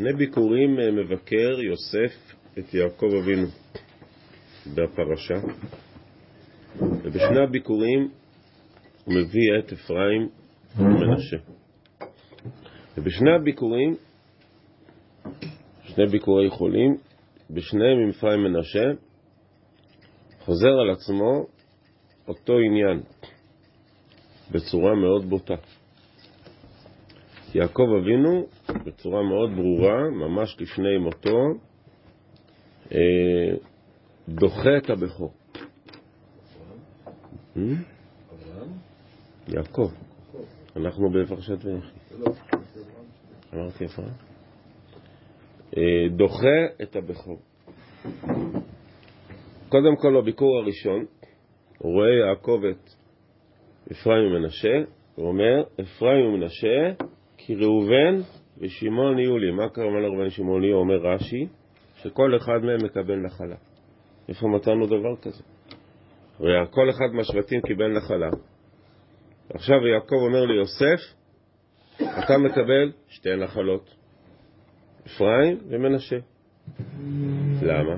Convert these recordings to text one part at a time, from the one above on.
בשני ביקורים אה, מבקר יוסף את יעקב אבינו בפרשה, ובשני הביקורים הוא מביא את אפרים ומנשה. ובשני הביקורים, שני ביקורי חולים, בשניהם עם אפרים ומנשה, חוזר על עצמו אותו עניין בצורה מאוד בוטה. יעקב אבינו, בצורה מאוד ברורה, ממש לפני מותו, אה, דוחה את הבכור. Hmm? יעקב. אנחנו בפרשת ויחי. אמרתי איפה? אה, דוחה את הבכור. קודם כל, בביקור הראשון, רואה יעקב את אפרים ומנשה, הוא אומר, אפרים ומנשה, כי ראובן ושמעון יהיו לי. מה קרה לראובן ושמעון יהיו? אומר רש"י, שכל אחד מהם מקבל נחלה. איפה מצאנו דבר כזה? הרי כל אחד מהשבטים קיבל נחלה. עכשיו יעקב אומר ליוסף, אתה מקבל שתי נחלות, אפרים ומנשה. למה?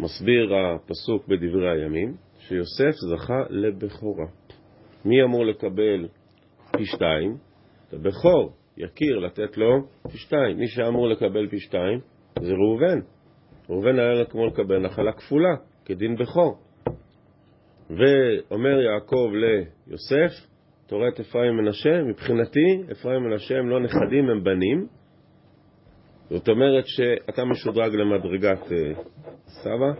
מסביר הפסוק בדברי הימים, שיוסף זכה לבכורה. מי אמור לקבל פי שתיים? את הבכור, יקיר, לתת לו פי שתיים. מי שאמור לקבל פי שתיים זה ראובן. ראובן היה כמו לקבל נחלה כפולה, כדין בכור. ואומר יעקב ליוסף, אתה רואה את אפרים ומנשה? מבחינתי, אפרים ומנשה הם לא נכדים, הם בנים. זאת אומרת שאתה משודרג למדרגת uh, סבא,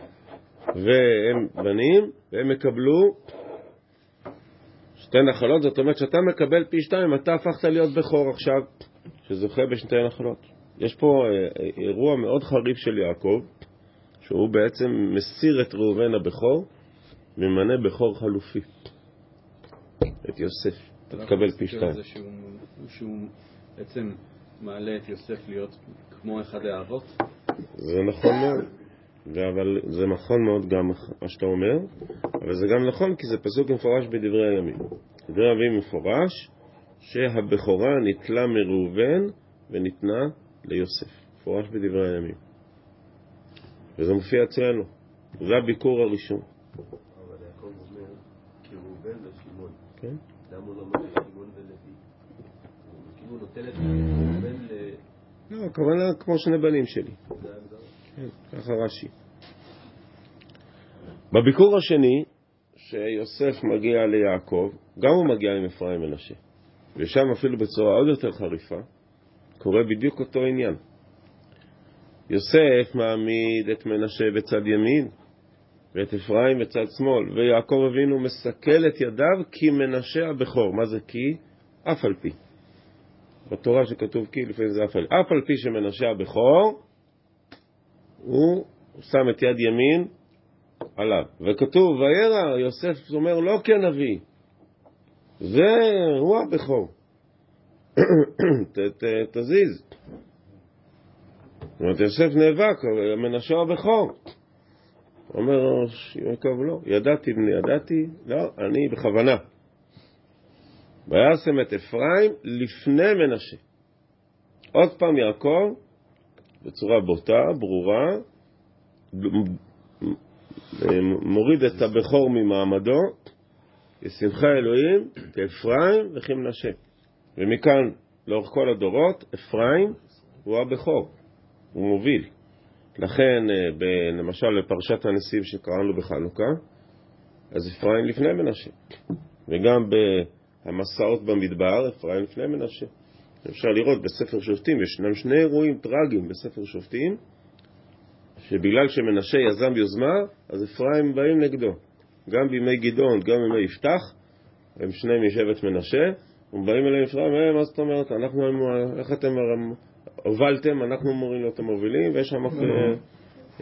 והם בנים, והם יקבלו שתי נחלות, זאת אומרת שאתה מקבל פי שתיים, אתה הפכת להיות בכור עכשיו, שזוכה בשתי נחלות. יש פה uh, אירוע מאוד חריף של יעקב, שהוא בעצם מסיר את ראובן הבכור, ממנה בכור חלופי, את יוסף. אתה תקבל פי שתיים. שהוא בעצם מעלה את יוסף להיות כמו אחד האבות? זה נכון מאוד. אבל זה נכון מאוד גם מה שאתה אומר, אבל זה גם נכון כי זה פסוק מפורש בדברי הימים. דברי הימים מפורש שהבכורה ניטלה מראובן וניתנה ליוסף. מפורש בדברי הימים. וזה מופיע אצלנו. זה הביקור הראשון. אבל יעקב אומר, כי ראובן. כן? למה הוא לא אומר שמעון ולוי? הוא כאילו נותן את ראובן ל... לא, הכוונה כמו שני בנים שלי. ככה רש"י. בביקור השני, שיוסף מגיע ליעקב, גם הוא מגיע עם אפרים מנשה. ושם אפילו בצורה עוד יותר חריפה, קורה בדיוק אותו עניין. יוסף מעמיד את מנשה בצד ימין, ואת אפרים בצד שמאל, ויעקב אבינו מסכל את ידיו כי מנשה הבכור. מה זה כי? אף על פי. בתורה שכתוב כי, לפעמים זה אף על פי. אף על פי שמנשה הבכור, הוא שם את יד ימין עליו. וכתוב, וירא, יוסף אומר לא כנביא, זה הוא הבכור. תזיז. זאת אומרת, יוסף נאבק, מנשה הבכור. אומר יעקב, לא, ידעתי בני, ידעתי, לא, אני בכוונה. וישם את אפרים לפני מנשה. עוד פעם יעקב, בצורה בוטה, ברורה, מוריד את הבכור ממעמדו, ישמחה אלוהים כאפרים וכמנשה. ומכאן, לאורך כל הדורות, אפרים הוא הבכור, הוא מוביל. לכן, למשל, בפרשת הנשיאים שקראנו בחנוכה, אז אפרים לפני מנשה. וגם במסעות במדבר, אפרים לפני מנשה. אפשר לראות בספר שופטים, ישנם שני אירועים טרגיים בספר שופטים, שבגלל שמנשה יזם יוזמה, אז אפרים באים נגדו. גם בימי גדעון, גם בימי יפתח, הם שניהם משבט מנשה, הם באים אליהם אפרים, אה, מה זאת אומרת, אנחנו, איך אתם הובלתם, אנחנו אמורים להיות המובילים, ויש שם אה,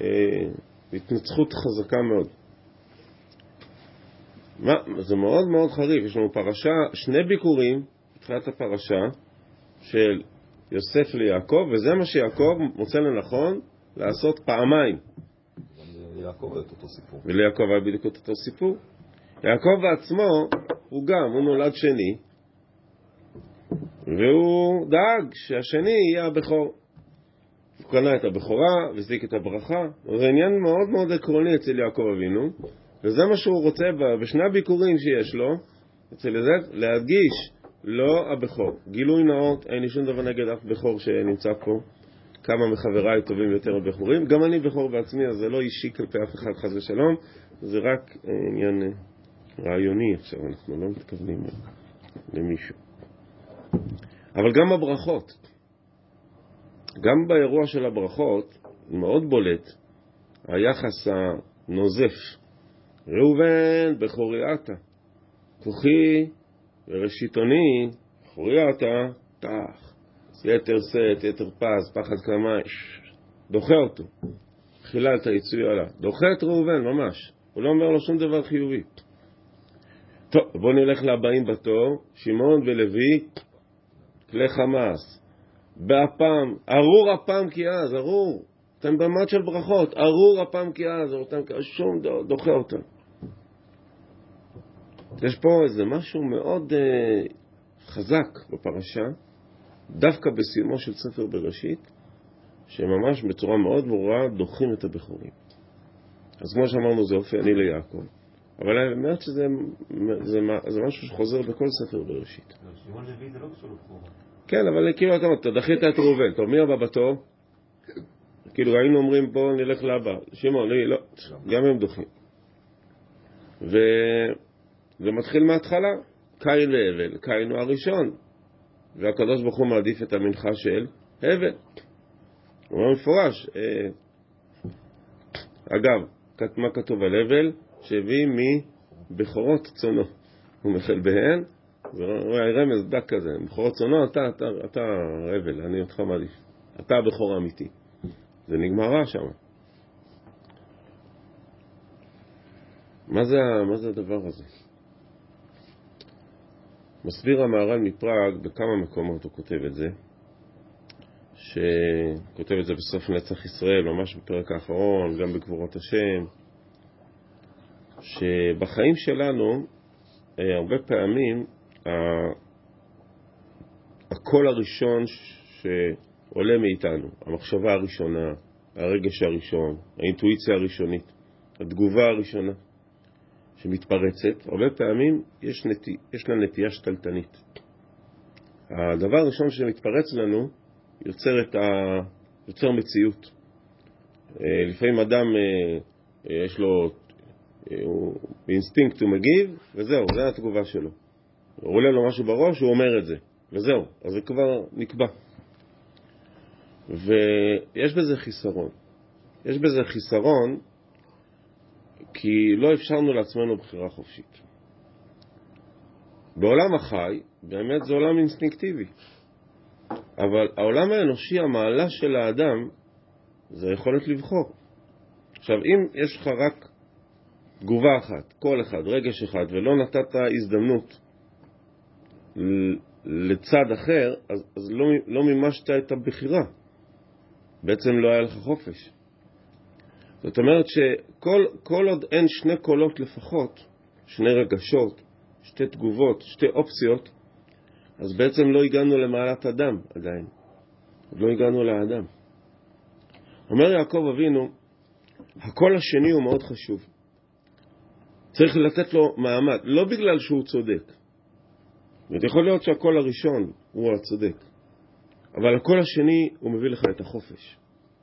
אה, התנצחות חזקה מאוד. מה, זה מאוד מאוד חריף, יש לנו פרשה, שני ביקורים, בתחילת הפרשה, של יוסף ליעקב, וזה מה שיעקב מוצא לנכון לעשות פעמיים. ליעקב היה את אותו סיפור. וליעקב היה בדיוק את אותו סיפור. יעקב בעצמו, הוא גם, הוא נולד שני, והוא דאג שהשני יהיה הבכור. הוא קנה את הבכורה והזיק את הברכה. זה עניין מאוד מאוד עקרוני אצל יעקב אבינו, וזה מה שהוא רוצה בשני הביקורים שיש לו, אצל יזק, להדגיש לא הבכור. גילוי נאות, אין לי שום דבר נגד אף בכור שנמצא פה. כמה מחבריי טובים יותר מבכורים. גם אני בכור בעצמי, אז זה לא אישי כלפי אף אחד, חס ושלום. זה רק עניין אה, רעיוני עכשיו, אנחנו לא מתכוונים למישהו. אבל גם הברכות, גם באירוע של הברכות, מאוד בולט היחס הנוזף. ראובן בכורי אתה, כוחי וראשיתוני, בכורי אתה, תח. יתר שאת, יתר פז, פחד קמאי, דוחה אותו. תחילה את היצוי עליו. דוחה את ראובן, ממש. הוא לא אומר לו שום דבר חיובי. טוב, בואו נלך לבאים בתור, שמעון ולוי, כלי חמאס. באפם, ארור אפם כי אז, ארור. אתם במד של ברכות, ארור אפם כי אז, אותם שום דוחה אותם. יש פה איזה משהו מאוד uh, חזק בפרשה, דווקא בסיומו של ספר בראשית, שממש בצורה מאוד ברורה דוחים את הבכורים. אז כמו שאמרנו, זה אופייני ליעקב. אבל האמת שזה זה, זה משהו שחוזר בכל ספר בראשית. שמעון לוי זה לא קשור לבכורה. כן, אבל כאילו אתה אומר, אתה דחית את ראובן, טוב, מי הבא בתור? כאילו היינו אומרים, בואו נלך לבא. שמעון, לא, לא, גם הם דוחים. וזה מתחיל מההתחלה, קין והבל, קין הוא הראשון, והקדוש ברוך הוא מעדיף את המנחה של הבל. הוא אומר מפורש, אה, אגב, מה כתוב על הבל? שהביא מבכורות צונו. הוא מחל בהן, ורואה רמז דק כזה, בכורות צונו, אתה, אתה, אתה הבל, אני אותך מעדיף. אתה הבכור האמיתי. זה נגמר רע שם. מה זה, מה זה הדבר הזה? מסביר המהר"ל מפראג, בכמה מקומות הוא כותב את זה, שכותב את זה בסוף נצח ישראל, ממש בפרק האחרון, גם בגבורות השם, שבחיים שלנו, אה, הרבה פעמים, הקול הראשון שעולה מאיתנו, המחשבה הראשונה, הרגש הראשון, האינטואיציה הראשונית, התגובה הראשונה שמתפרצת, הרבה פעמים יש, נת... יש לה נטייה שתלטנית. הדבר הראשון שמתפרץ לנו יוצר, ה... יוצר מציאות. אה, לפעמים אדם אה, יש לו, הוא באינסטינקט הוא מגיב, וזהו, זו התגובה שלו. עולה לו משהו בראש, הוא אומר את זה, וזהו, אז זה כבר נקבע. ויש בזה חיסרון. יש בזה חיסרון כי לא אפשרנו לעצמנו בחירה חופשית. בעולם החי, באמת זה עולם אינסטינקטיבי. אבל העולם האנושי, המעלה של האדם, זה היכולת לבחור. עכשיו, אם יש לך רק תגובה אחת, קול אחד, רגש אחד, ולא נתת הזדמנות לצד אחר, אז, אז לא, לא מימשת את הבחירה. בעצם לא היה לך חופש. זאת אומרת שכל עוד אין שני קולות לפחות, שני רגשות, שתי תגובות, שתי אופציות, אז בעצם לא הגענו למעלת אדם עדיין. עוד לא הגענו לאדם. אומר יעקב אבינו, הקול השני הוא מאוד חשוב. צריך לתת לו מעמד, לא בגלל שהוא צודק, זאת יכול להיות שהקול הראשון הוא הצודק, אבל הקול השני הוא מביא לך את החופש,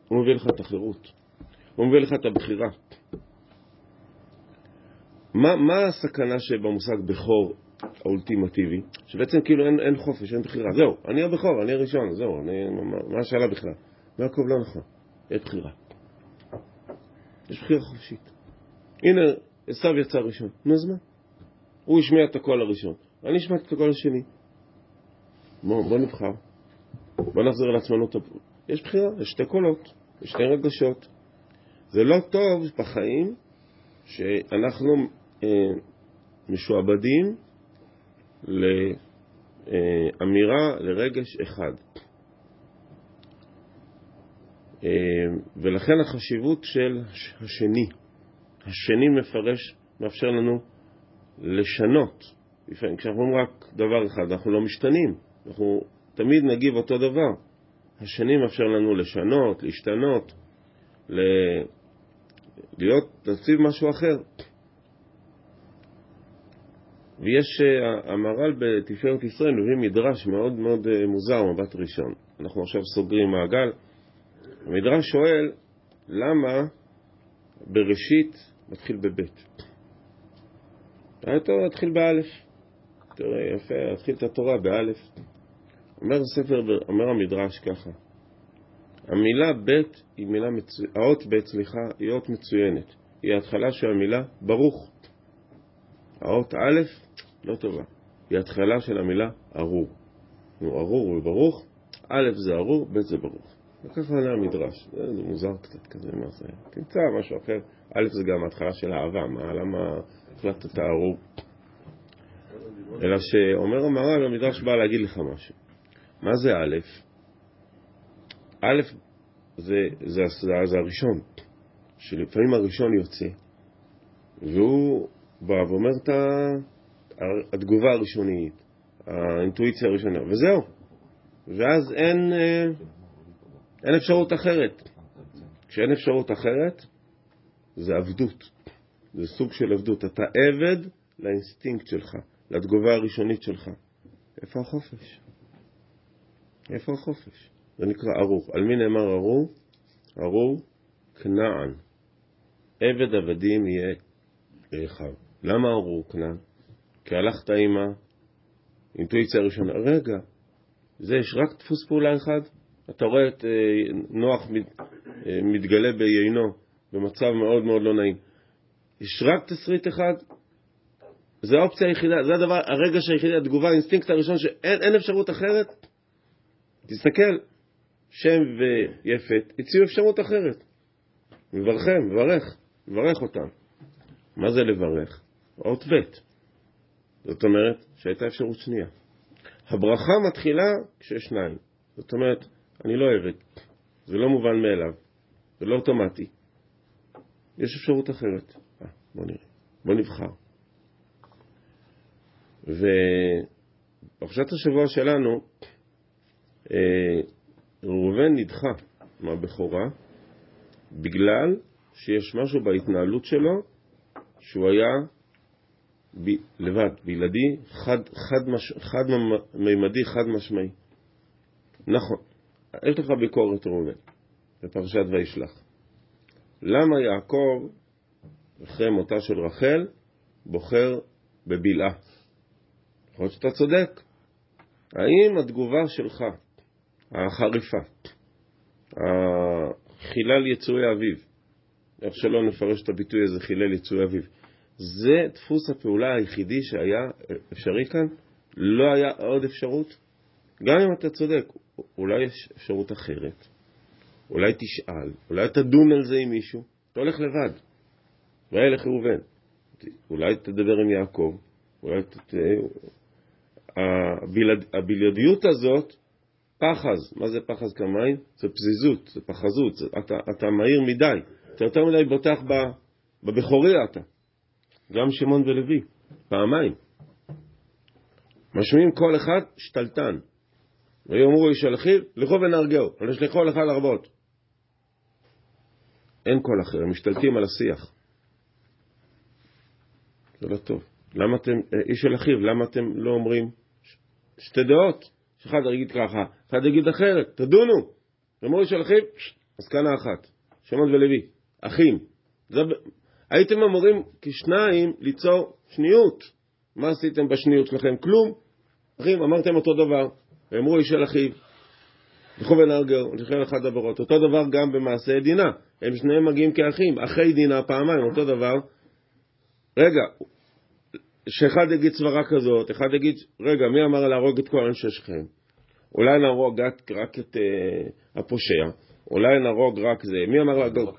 הוא מביא לך את החירות, הוא מביא לך את הבחירה. מה, מה הסכנה שבמושג בכור האולטימטיבי? שבעצם כאילו אין, אין חופש, אין בחירה. זהו, אני הבכור, אני הראשון, זהו, אני, מה, מה השאלה בכלל? יעקב לא נכון, יש בחירה. יש בחירה חופשית. הנה, עשו יצא ראשון, נו אז מה? הוא השמיע את הקול הראשון. אני אשמע את הקול השני. בוא, בוא נבחר. בוא נחזיר לעצמנו את... יש בחירה, יש שתי קולות, יש שתי רגשות. זה לא טוב בחיים שאנחנו אה, משועבדים לאמירה, לרגש אחד. אה, ולכן החשיבות של השני. השני מפרש, מאפשר לנו לשנות לפעמים, כשאנחנו אומרים רק דבר אחד, אנחנו לא משתנים. אנחנו תמיד נגיב אותו דבר. השני מאפשר לנו לשנות, להשתנות, ל... להיות, להציב משהו אחר. ויש, אה, המהר"ל בתפארת ישראל מביא מדרש מאוד מאוד אה, מוזר, מבט ראשון. אנחנו עכשיו סוגרים מעגל. המדרש שואל, למה בראשית מתחיל בבית? היה טוב להתחיל באלף. תראה, יפה, להתחיל את התורה באלף. אומר ספר, אומר המדרש ככה, המילה בית היא מילה מצוינת, האות בית, סליחה, היא אות מצוינת. היא ההתחלה של המילה ברוך. האות א' לא טובה. היא התחלה של המילה ארור. נו, ארור וברוך, א' זה ארור, ב' זה ברוך. וככה עונה המדרש. זה, זה מוזר קצת כזה, מה זה? תמצא משהו אחר. א' זה גם ההתחלה של אהבה, מה, למה החלטת ארור? אלא שאומר המהר"ל, המדרש בא להגיד לך משהו. מה זה א'? א' זה, זה, זה, זה הראשון, שלפעמים הראשון יוצא, והוא בא ואומר את התגובה הראשונית, האינטואיציה הראשונה, וזהו. ואז אין, אה, אין אפשרות אחרת. כשאין אפשרות אחרת, זה עבדות. זה סוג של עבדות. אתה עבד לאינסטינקט שלך, לתגובה הראשונית שלך. איפה החופש? איפה החופש? זה נקרא ארור. על מי נאמר ארור? ארור כנען. עבד עבדים יהיה לאחיו. למה ארור כנען? כי הלכת עם האינטואיציה הראשונה. רגע, זה יש רק דפוס פעולה אחד? אתה רואה את אה, נוח אה, מתגלה ביינו במצב מאוד מאוד לא נעים. יש רק תסריט אחד? זה האופציה היחידה, זה הדבר, הרגע שהיחידי, התגובה, האינסטינקט הראשון, שאין אפשרות אחרת? תסתכל, שם ויפת הציעו אפשרות אחרת. מברכם, מברך, מברך אותם. מה זה לברך? אות ב'. זאת אומרת שהייתה אפשרות שנייה. הברכה מתחילה כשיש שניים. זאת אומרת, אני לא עבד, זה לא מובן מאליו, זה לא אוטומטי. יש אפשרות אחרת. אה, בוא נראה, בוא נבחר. ובפרשת השבוע שלנו, אה, ראובן נדחה מהבכורה בגלל שיש משהו בהתנהלות שלו שהוא היה ב, לבד, בלעדי, חד, חד, מש, חד מימדי, חד משמעי. נכון, יש לך ביקורת ראובן בפרשת וישלח. למה יעקב, אחרי מותה של רחל, בוחר בבלעה? יכול להיות שאתה צודק. האם התגובה שלך החריפה, חילל יצואי אביב, איך שלא נפרש את הביטוי הזה, חילל יצואי אביב, זה דפוס הפעולה היחידי שהיה אפשרי כאן? לא היה עוד אפשרות? גם אם אתה צודק, אולי יש אפשרות אחרת, אולי תשאל, אולי תדון על זה עם מישהו, אתה הולך לבד, וילך ראובן, אולי תדבר עם יעקב, אולי ת... הבלעד... הבלעדיות הזאת פחז, מה זה פחז כמים? זה פזיזות, זה פחזות, זה, אתה, אתה מהיר מדי, אתה יותר מדי בוטח בבכורי אתה. גם שמעון ולוי, פעמיים. משמיעים כל אחד שתלטן. ויאמרו איש על אחיו, לכו ונהרגהו, ונשלחו לך להרבות. אין קול אחר, הם משתלטים על השיח. זה לא טוב. למה אתם, איש אל אחיו, למה אתם לא אומרים שתי דעות? שאחד יגיד ככה, אחד יגיד אחרת, תדונו. אמרו של אחיו, מסקנה אחת, שמעון ולוי, אחים. זה... הייתם אמורים כשניים ליצור שניות. מה עשיתם בשניות שלכם? כלום. אחים, אמרתם אותו דבר. ואמרו איש אל אחיו, לכו ונהרגו, לכן אחד עבירות. אותו דבר גם במעשה דינה. הם שניהם מגיעים כאחים, אחי דינה פעמיים, אותו דבר. רגע, שאחד יגיד סברה כזאת, אחד יגיד, רגע, מי אמר להרוג את כל אנשי שכם? אולי נהרוג רק את uh, הפושע, אולי נהרוג רק זה. מי אמר להרוג?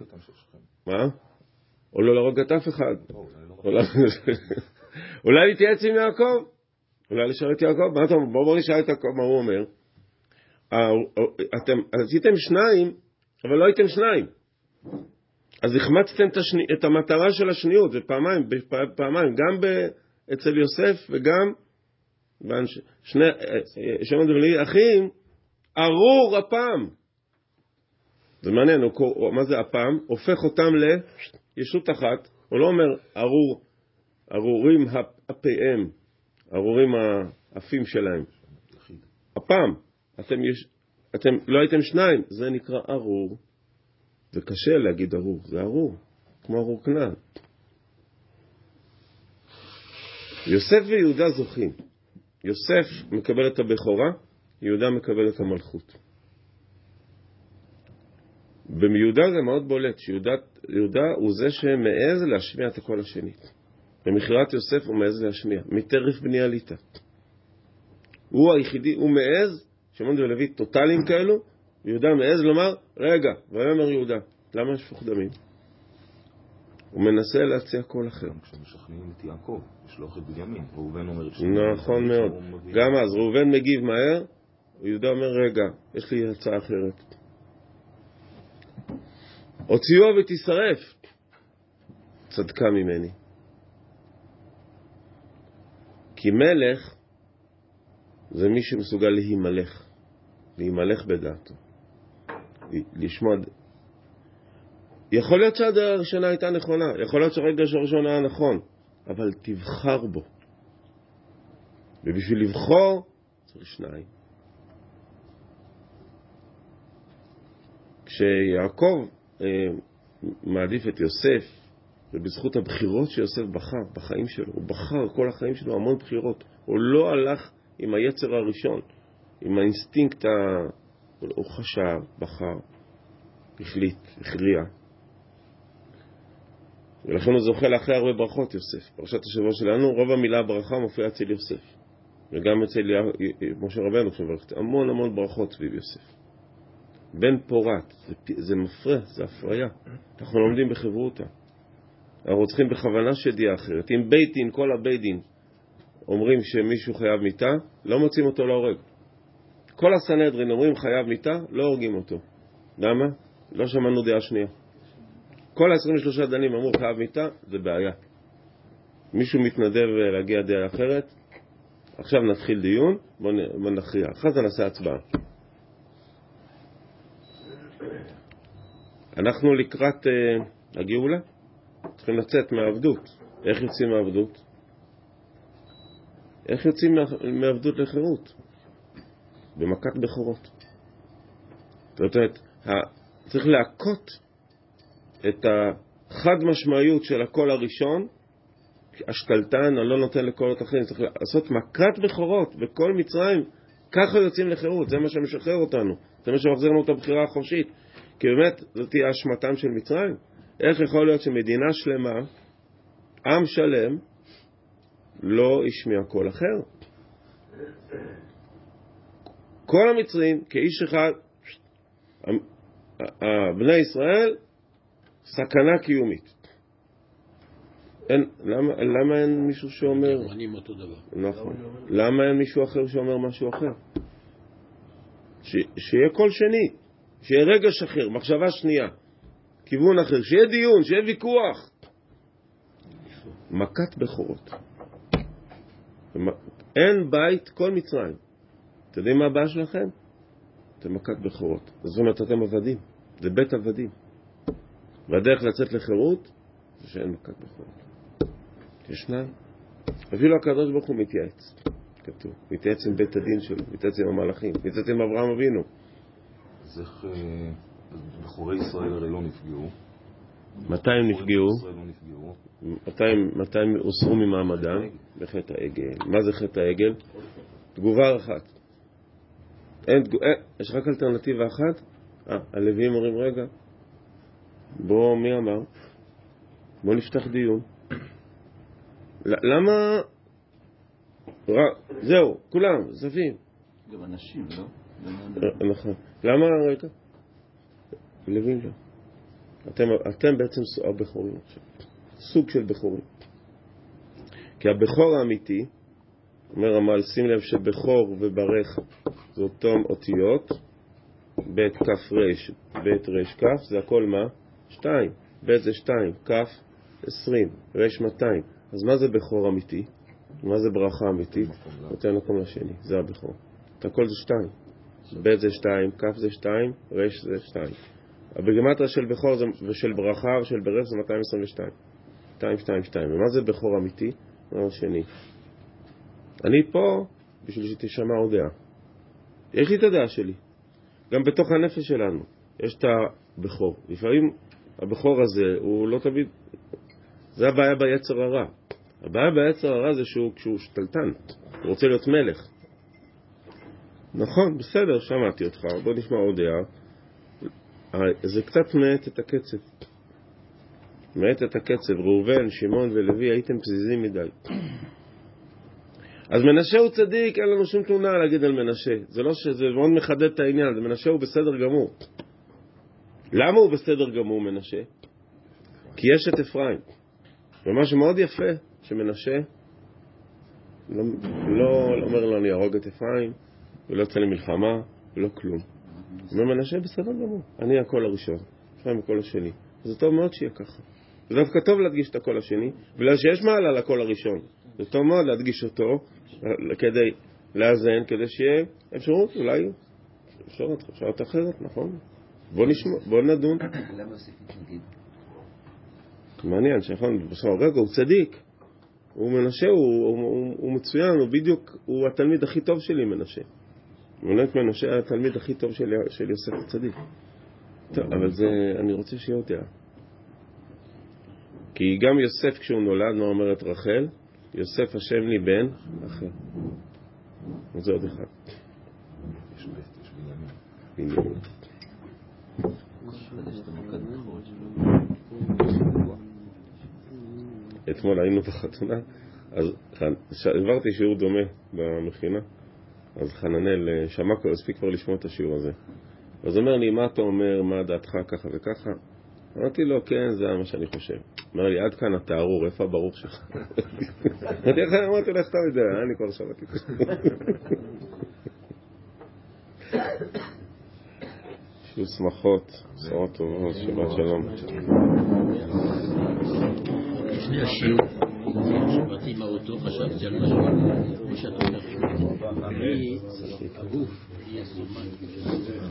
מה? או לא להרוג את אף אחד. אולי להתייעץ עם יעקב? אולי לשאול את יעקב? מה אתה אומר? בואו נשאל את יעקב מה הוא אומר. אתם עשיתם שניים, אבל לא הייתם שניים. אז החמצתם את המטרה של השניות, זה פעמיים, פעמיים, גם אצל יוסף וגם שני, אה, שמעון ולוי אחים, ארור אפם. זה מעניין, הוא, מה זה אפם? הופך אותם לישות אחת, הוא לא אומר ארור, ארורים אפ- אפיהם, ארורים האפים שלהם. אפם, אתם, יש, אתם לא הייתם שניים, זה נקרא ארור. זה קשה להגיד ארור, זה ארור, כמו ארור כנען. יוסף ויהודה זוכים. יוסף מקבל את הבכורה, יהודה מקבל את המלכות. ביהודה זה מאוד בולט, שיהודה יהודה הוא זה שמעז להשמיע את הקול השנית. במכירת יוסף הוא מעז להשמיע, מטרף בני עליתה. הוא היחידי, הוא מעז, שמעון ולוי טוטאליים כאלו, יהודה מעז לומר, רגע, ויאמר יהודה, למה שפוך דמים? הוא מנסה להציע קול אחר. גם כשמשכנעים את יעקב, לשלוח את בנימין, ראובן אומר את נכון מאוד. גם אז ראובן מגיב מהר, יהודה אומר, רגע, יש לי הצעה אחרת. הוציאו ותשרף. צדקה ממני. כי מלך זה מי שמסוגל להימלך, להימלך בדעתו, לשמוע... יכול להיות שהדעה הראשונה הייתה נכונה, יכול להיות שהרגע הראשון היה נכון, אבל תבחר בו. ובשביל לבחור צריך שניים. כשיעקב אה, מעדיף את יוסף, ובזכות הבחירות שיוסף בחר בחיים שלו, הוא בחר כל החיים שלו המון בחירות, הוא לא הלך עם היצר הראשון, עם האינסטינקט, ה... הוא חשב, בחר, החליט, הכריע. ולכן הוא זוכה לאחרי הרבה ברכות, יוסף. פרשת השבוע שלנו, רוב המילה ברכה מופיעה אצל יוסף. וגם אצל משה רבנו כשמברכת. המון המון ברכות סביב יוסף. בן פורת, זה, זה מפרה, זה הפריה. אנחנו לומדים בחברותא. אנחנו צריכים בכוונה שתהיה אחרת. אם בית דין, כל הבית דין, אומרים שמישהו חייב מיתה, לא מוצאים אותו להורג. כל הסנהדרין אומרים חייב מיתה, לא הורגים אותו. למה? לא שמענו דעה שנייה. כל ה-23 דנים אמרו חייב מיתה, זה בעיה. מישהו מתנדב אה, להגיע דעה אחרת, עכשיו נתחיל דיון, בואו בוא נכריע. אחרי זה נעשה הצבעה. אנחנו לקראת uh, הגאולה, צריכים לצאת מהעבדות. איך יוצאים מהעבדות? איך יוצאים מעבדות לחירות? במכת בכורות. זאת אומרת, צריך להכות את החד משמעיות של הקול הראשון, השתלטן, הלא נותן לקולות אחרים, צריך לעשות מכת בכורות בכל מצרים, ככה יוצאים לחירות, זה מה שמשחרר אותנו, זה מה שמחזיר לנו את הבחירה החופשית. כי באמת, זאת תהיה אשמתם של מצרים. איך יכול להיות שמדינה שלמה, עם שלם, לא השמיע קול אחר? כל המצרים, כאיש אחד, בני ישראל, סכנה קיומית. אין, למה, למה אין מישהו שאומר... גרמנים אותו דבר. נכון. למה אין מישהו אחר שאומר משהו אחר? ש, שיהיה קול שני, שיהיה רגש אחר, מחשבה שנייה, כיוון אחר, שיהיה דיון, שיהיה ויכוח. מכת בכורות. אין בית, כל מצרים. אתם יודעים מה הבעיה שלכם? אתם מכת בכורות. זאת אומרת, אתם עבדים. זה בית עבדים. והדרך לצאת לחירות זה שאין מכת בכורות. יש שניים. אפילו הקדוש ברוך הוא מתייעץ, כתוב. מתייעץ עם בית הדין שלו, מתייעץ עם המלאכים, מתייעץ עם אברהם אבינו. אז איך... אה, אז בכורי ישראל הרי לא נפגעו. מתי הם נפגעו? לא. מתי הם- הוסרו ממעמדם? בחטא העגל. מה זה חטא העגל? תגובה אחת. אין, אה, יש רק אלטרנטיבה אחת? אה, הלווים אומרים, רגע, בוא, מי אמר? בוא נפתח דיון. למה... ר- זהו, כולם, זווים. גם אנשים, לא? אה, נכון. למה, רגע? לווים לא. אתם, אתם בעצם הבכורים עכשיו. סוג של בכורים. כי הבכור האמיתי, אומר המל, שים לב שבכור וברך זה אותם אותיות, ב' כ' ר', ב' ר' כ', זה הכל מה? שתיים. ב' זה שתיים, כ' עשרים, ר' מאתיים. אז מה זה בכור אמיתי? מה זה ברכה אמיתית? נותן מקום לשני, זה הבכור. את הכל זה שתיים. ב' זה שתיים, כ' זה שתיים, ר' זה שתיים. בגימטריה של בכור זה- ושל ברכה ושל ברך זה 222. 2, 2, 2. ומה זה בכור אמיתי? דבר שני. אני פה בשביל שתשמע עוד דעה. יש לי את הדעה שלי. גם בתוך הנפש שלנו יש את הבכור. לפעמים הבכור הזה הוא לא תמיד... זה הבעיה ביצר הרע. הבעיה ביצר הרע זה שהוא, כשהוא שתלטן, הוא רוצה להיות מלך. נכון, בסדר, שמעתי אותך, בוא נשמע עוד דעה. זה קצת מאט את הקצב. מאט את הקצב. ראובן, שמעון ולוי, הייתם פזיזים מדי. אז מנשה הוא צדיק, אין לנו שום תלונה להגיד על מנשה. זה לא שזה מאוד מחדד את העניין, מנשה הוא בסדר גמור. למה הוא בסדר גמור, מנשה? כי יש את אפרים. ומה שמאוד יפה, שמנשה לא, לא, לא אומר לו אני אהרוג את אפרים, ולא יוצא למלחמה, ולא כלום. אומר מנשה בסדר גמור, אני הקול הראשון, אפרים הקול השני. זה טוב מאוד שיהיה ככה. זה דווקא טוב להדגיש את הקול השני, בגלל שיש מעלה לקול הראשון. זה טוב מאוד להדגיש אותו כדי לאזן, כדי שיהיה אפשרות, אולי אפשרות, אפשרות אחרת, נכון? בוא נשמע, בוא נדון. למה יוסף התנגד? מעניין, שנכון, בסוף רגע, הוא צדיק. הוא מנשה, הוא, הוא, הוא, הוא מצוין, הוא בדיוק, הוא התלמיד הכי טוב שלי, מנשה. באמת מנשה היה התלמיד הכי טוב של, של יוסף הצדיק. טוב, אבל זה, אני רוצה שיהיה דעה. כי גם יוסף כשהוא נולד, מה אומרת רחל? יוסף השם לי בן אחר. זה עוד אחד. יש בית, יש בנימין. בנימין. אתמול היינו בחתונה, אז העברתי שיעור דומה במכינה, אז חננאל אה, שמע כבר, הספיק כבר לשמוע את השיעור הזה. אז אומר לי, מה אתה אומר, מה דעתך ככה וככה? אמרתי לו, כן, זה מה שאני חושב. אמר לי, עד כאן אתה ארור, איפה הברוך שלך? אמרתי לך, אמרתי לו, איך אתה יודע? אני כבר שמעתי. שיהיו שמחות, בשורות טובות, שבת שלום. לפני השיעור, שבאתי עם האוטו, חשבתי על משהו, כמו שאתה אומר, הגוף, היא הסומן.